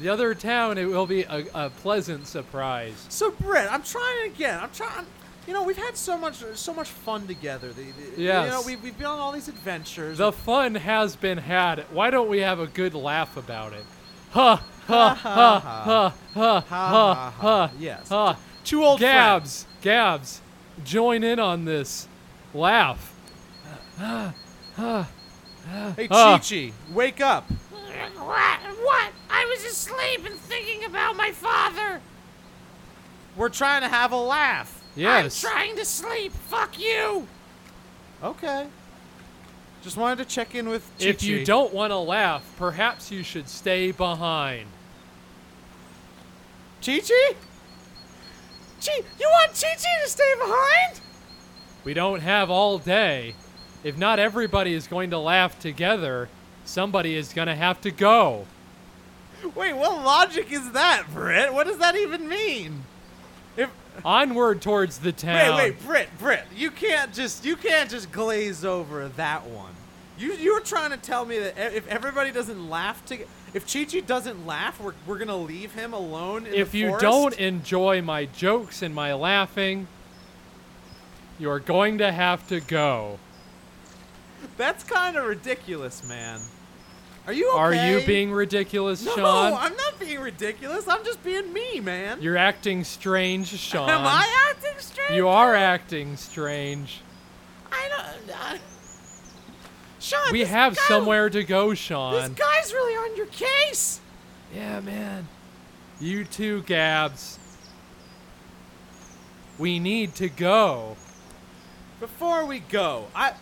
The other town, it will be a, a pleasant surprise. So, Britt, I'm trying again. I'm trying. You know, we've had so much, so much fun together. The, the, You know, we've, we've been on all these adventures. The fun has been had. Why don't we have a good laugh about it? Ha ha ha ha ha ha ha ha. Yes. ha. Two old Gabs, Gabs, join in on this laugh. Hey, Ah. Chi-Chi, wake up. What? What? I was asleep and thinking about my father. We're trying to have a laugh. Yes. I'm trying to sleep. Fuck you. Okay. Just wanted to check in with Chi-Chi. If you don't want to laugh, perhaps you should stay behind. Chi-Chi? Chi, you want Chi Chi to stay behind? We don't have all day. If not everybody is going to laugh together, somebody is going to have to go. Wait, what logic is that, Britt? What does that even mean? If Onward towards the town. wait, wait, Britt, Britt, you can't just you can't just glaze over that one. You you were trying to tell me that if everybody doesn't laugh to if Chi Chi doesn't laugh, we're we're gonna leave him alone in the world. if you forest? don't enjoy my jokes and my laughing, you are going to have to go. That's kind of ridiculous, man. Are you okay? Are you being ridiculous, No, Sean? No, I'm not being ridiculous. I'm just being me, man. You're acting strange, Sean. Am I acting strange? You are acting strange. I don't. Uh, Sean, We have guy- somewhere to go, Sean. This guy's really on your case. Yeah, man. You too, Gabs. We need to go. Before we go, I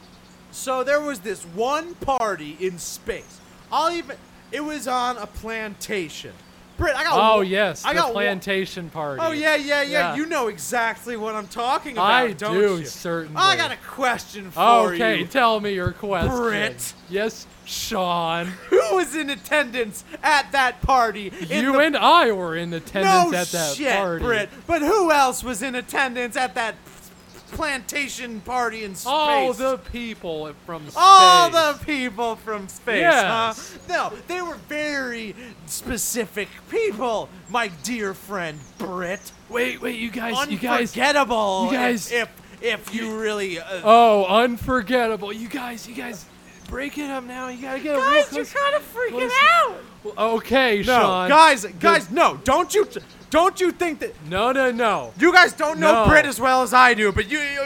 so there was this one party in space. I'll even it was on a plantation. Britt, I got Oh, one- yes, I the got one- plantation party. Oh yeah, yeah, yeah, Yeah. You know exactly what I'm talking about, I don't do, you? certainly. I got a question for Okay, you. Okay, tell me your question. Britt. Yes, Sean. Who was in attendance at that party? you and I were in attendance no at that shit, party. Britt. But who else was in attendance at that plantation party in space? All the people from space. All the people from space, Yes. huh? No, they were very specific people, my dear friend Britt. Wait, wait, you guys, you guys. Unforgettable. you guys- if if, if you really. Uh, Oh, unforgettable. You guys, you guys, break it up now. You gotta get a real Guys, you're kind of freaking close- out. Okay, no, Sean. guys, guys, no! Don't you, don't you think that No, no, no. you guys don't know No. Britt as well as I do? But you, you.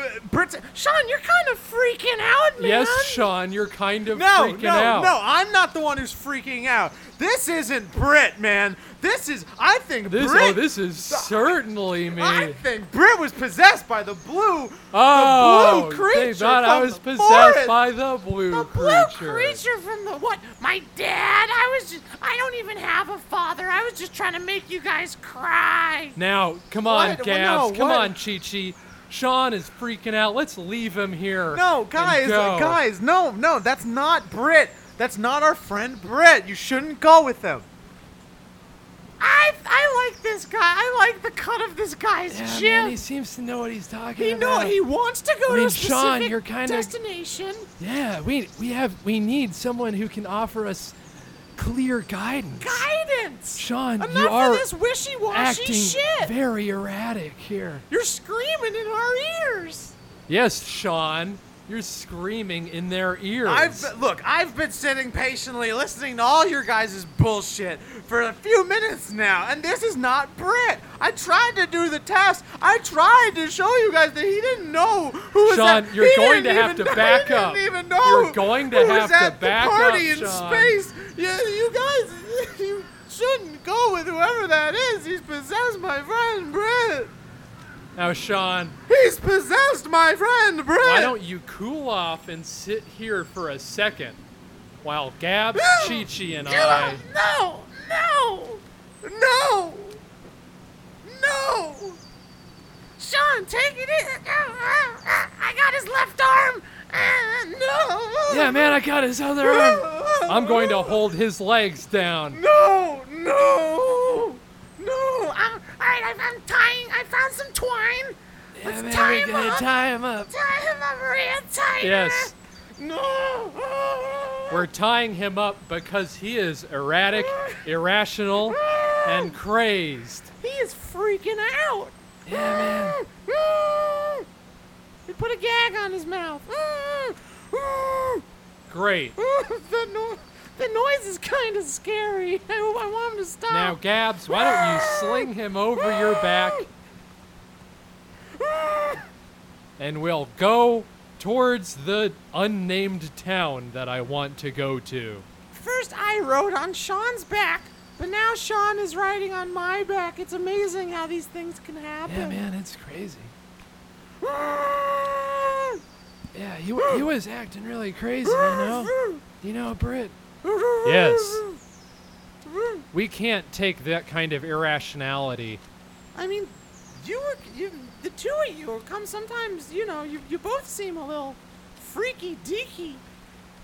Sean, you're kind of freaking out, man. Yes, Sean, you're kind of No, freaking no, out. no! I'm not the one who's freaking out. This isn't Britt, man. This is. I think This, Britt. oh, this is certainly me. I think Britt was possessed by the blue, oh, the blue creature they thought I was possessed forest. by the blue The blue creature. creature from the what? My dad. I was just. I don't even have a father. I was just trying to make you guys cry. Now, come on, What? Gabs. No, come what? on, Chi Chi. Sean is freaking out. Let's leave him here. No, guys, guys, no, no, that's not Britt. That's not our friend Britt. You shouldn't go with him. I I like this guy. I like the cut of this guy's Yeah, jib. man, he seems to know what he's talking about. he know about. he wants to go I to a specific Sean, you're kinda- destination. Yeah, we we have we need someone who can offer us clear guidance. Guidance. Sean, Enough you are of this wishy-washy acting shit. very erratic here. You're screaming in our ears. Yes, Sean. You're screaming in their ears. I've look. I've been sitting patiently listening to all your guys' bullshit for a few minutes now, and this is not Britt. I tried to do the test. I tried to show you guys that he didn't know who was Sean, at, you're he going to have to know- back up. Didn't even know You're going to have to back up, in Sean. space. Yeah, you guys, you shouldn't go with whoever that is. He's possessed my friend Britt. Now, Sean, He's possessed my friend Britt. why don't you cool off and sit here for a second while Gabs, Chi Chi, and I. No, no, no, no. Sean, take it in. I got his left arm. No. Yeah, man, I got his other arm. I'm going to hold his legs down. No, no, no. I'm, all right, I'm, I'm tying. I found some twine. Yeah, Let's man, tie him up. tie him up. Tie him up. Tie him Yes, No. we're tying him up because he is erratic, irrational, and crazed. He is freaking out. Yeah, man. We put a gag on his mouth. Great. the, noise is kind of scary. I, I want him to stop. Now, Gabs, why don't you sling him over your back and we'll go towards the unnamed town that I want to go to. First, I rode on Sean's back, but now Sean is riding on my back. It's amazing how these things can happen. Yeah, man, it's crazy. Yeah, he, he was acting really crazy, you know? You know, Britt? Yes. We can't take that kind of irrationality. I mean, you were you, the two of you come sometimes. You know, you you both seem a little freaky deaky.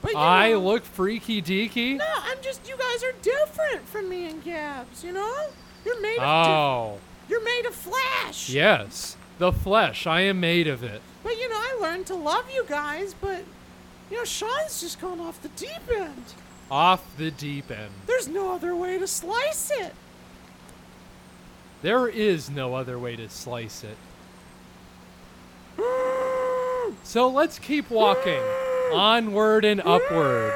But I know, look freaky deaky? No, I'm just. You guys are different from me and Gabs. You know, you're made of. Oh, di- you're made of flesh. yes. The flesh. I am made of it. But you know, I learned to love you guys. But you know, Sean's just gone off the deep end. Off the deep end. There's no other way to slice it. There is no other way to slice it. So let's keep walking. Onward and upward.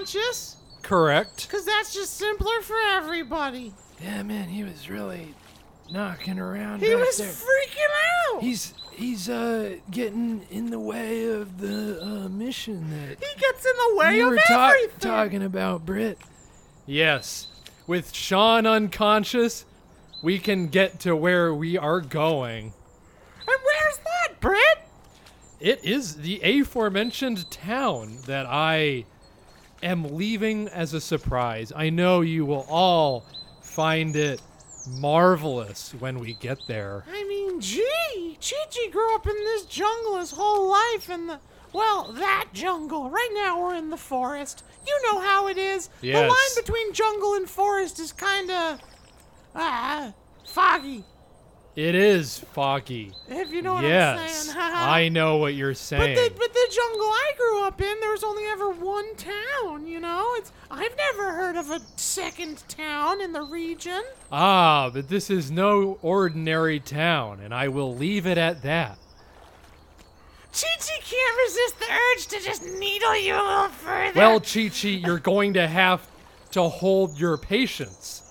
Knocked unconscious Correct. because that's just simpler for everybody. Yeah, man, he was really knocking around. He back was there. freaking out. He's he's uh getting in the way of the uh, mission that he gets in the way you of were ta- everything. talking about, Britt. Yes, with Sean unconscious, we can get to where we are going. And where's that, Britt? It is the aforementioned town that I am leaving as a surprise. I know you will all find it marvelous when we get there. I mean, gee, Chi-Chi grew up in this jungle his whole life in the, well, that jungle. Right now we're in the forest. You know how it is. The line between jungle and forest is kind of, ah, foggy, It is foggy. if you know what yes, I'm saying. I know what you're But saying. the, but the jungle I grew up in, there was only ever one town, you know? It's I've never heard of a second town in the region. ah, but this is no ordinary town, and I will leave it at that. Chi-Chi can't resist the urge to just needle you a little further. Well, Chi Chi, you're going to have to hold your patience.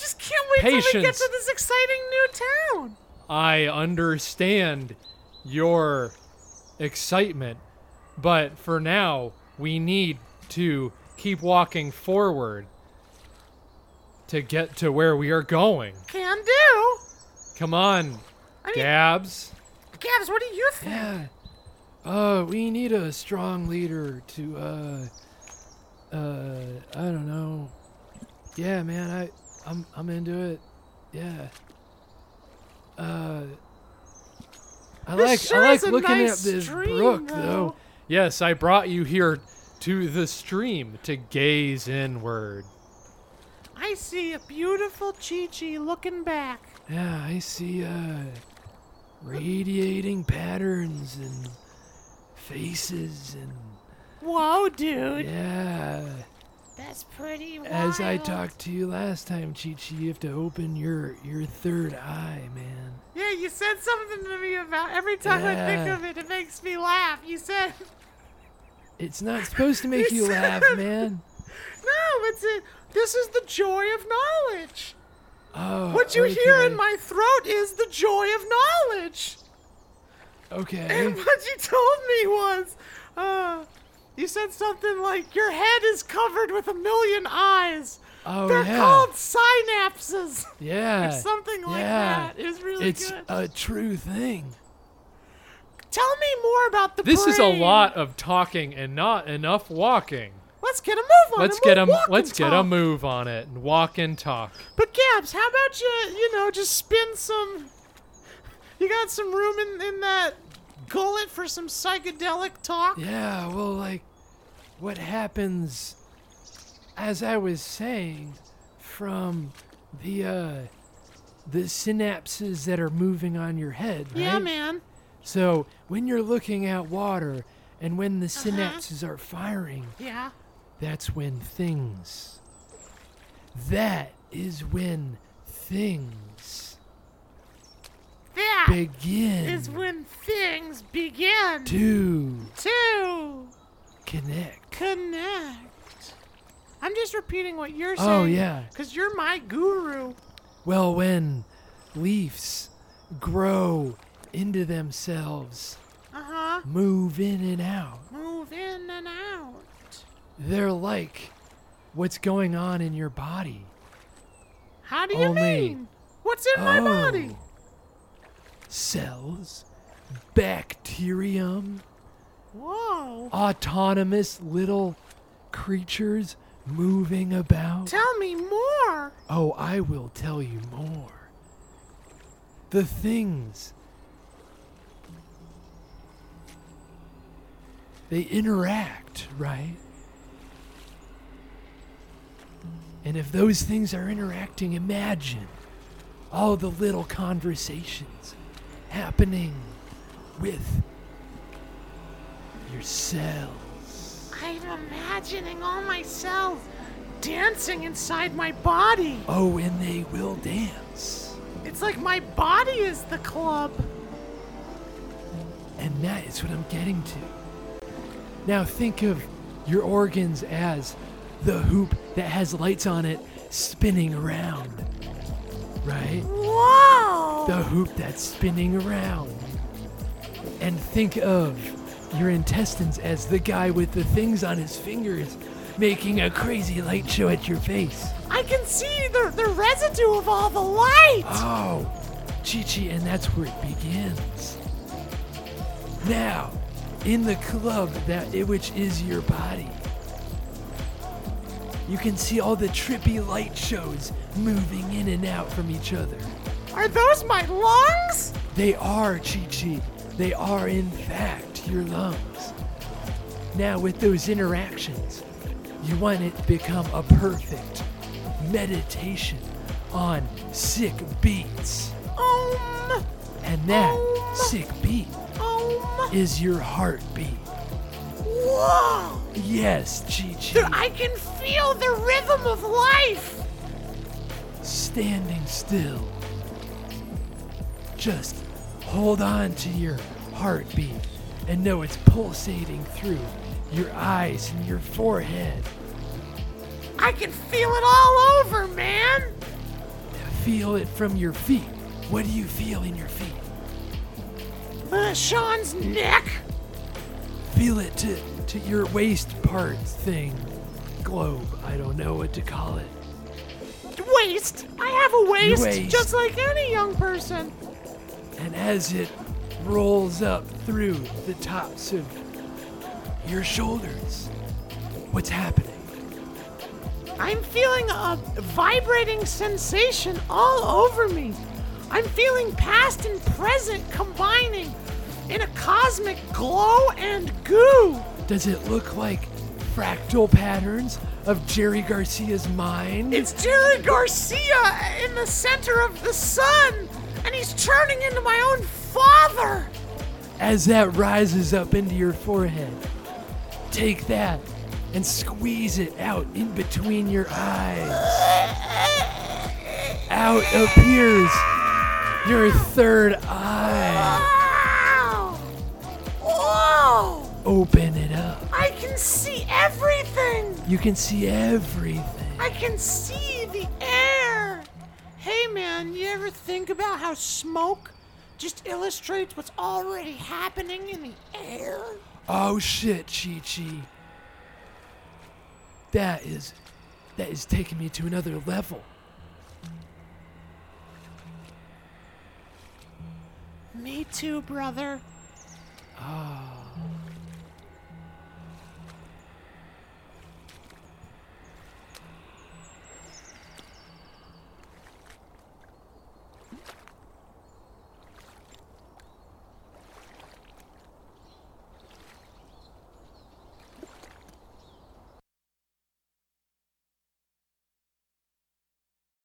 I just can't wait till we get to this exciting new town. I understand your excitement, but for now, we need to keep walking forward to get to where we are going. Can do. Come on, I mean, Gabs. Gabs, what do you think? Yeah. Uh, we need a strong leader to, uh, uh, I don't know. Yeah, man, I, I'm, I'm into it. Yeah. Uh, I This like, sure I like looking nice at this stream, brook, though. though. Yes, I brought you here to the stream to gaze inward. I see a beautiful Chi-Chi looking back. Yeah, I see, uh, radiating patterns and faces and Whoa, dude. Yeah. That's pretty wild. As I talked to you last time, Chi Chi, you have to open your your third eye, man. Yeah, you said something to me about every time I think of it, it makes me laugh. You said, It's not supposed to make you laugh, man. no, it's a, this is the joy of knowledge. Oh, What you hear in my throat is the joy of knowledge. Okay. And what you told me was, uh, you said something like, your head is covered with a million eyes. Oh They're yeah. called synapses. yeah. or something like yeah. that. It was really It's good. a true thing. Tell me more about the This is a lot of talking and not enough walking. Let's get a move on Let's get a let's get a move on it and walk and talk. But Gabs, how about you? You know, just spin some. You got some room in in that gullet for some psychedelic talk. Yeah, well, like, what happens, as I was saying, from the uh, the synapses that are moving on your head, right? Yeah, man. So when you're looking at water and when the Uh-huh. synapses are firing, Yeah. that's when things. That is when things That begin is when things begin to to connect. connect. I'm just repeating what you're saying. Oh, yeah. Because you're my guru. Well, when leaves grow into themselves, Uh huh. move in and out, Move in and out. they're like what's going on in your body. How do you Only- mean? What's in my body? Oh. Cells, bacterium, Whoa. autonomous little creatures moving about. Tell me more. Oh, I will tell you more. The things. They interact, right? And if those things are interacting, imagine all the little conversations happening with your cells. I'm imagining all myself dancing inside my body. Oh, and they will dance. It's like my body is the club. And that is what I'm getting to. Now think of your organs as the hoop that has lights on it spinning around. Right? Whoa! The hoop that's spinning around. And think of your intestines as the guy with the things on his fingers making a crazy light show at your face. I can see the, the residue of all the light! Oh, Chi Chi, and that's where it begins. Now, in the club that which is your body, you can see all the trippy light shows moving in and out from each other. Are those my lungs? They are, Chi Chi. They are, in fact, your lungs. Now, with those interactions, you want it to become a perfect meditation on sick beats. Um, And that Um. sick beat um, is your heartbeat. whoa! Yes, Chi Dude, Chi. I can feel the rhythm of life! Standing still. Just hold on to your heartbeat and know it's pulsating through your eyes and your forehead. I can feel it all over, man! Feel it from your feet. What do you feel in your feet? Uh, Sean's neck? Feel it to, to your waist part thing. Globe. I don't know what to call it. Waist? I have a waist, Waist. just like any young person. And as it rolls up through the tops of your shoulders, what's happening? I'm feeling a vibrating sensation all over me. I'm feeling past and present combining in a cosmic glow and goo. Does it look like fractal patterns of Jerry Garcia's mind? It's Jerry Garcia in the center of the sun, and he's turning into my own father. as that rises up into your forehead, take that and squeeze it out in between your eyes. Out appears your third eye. Wow! Whoa! Open it up. I can see everything. You can see everything. I can see the air. Hey man, you ever think about how smoke just illustrates what's already happening in the air? Oh shit, Chi Chi. That is that is taking me to another level. Me too, brother. Oh.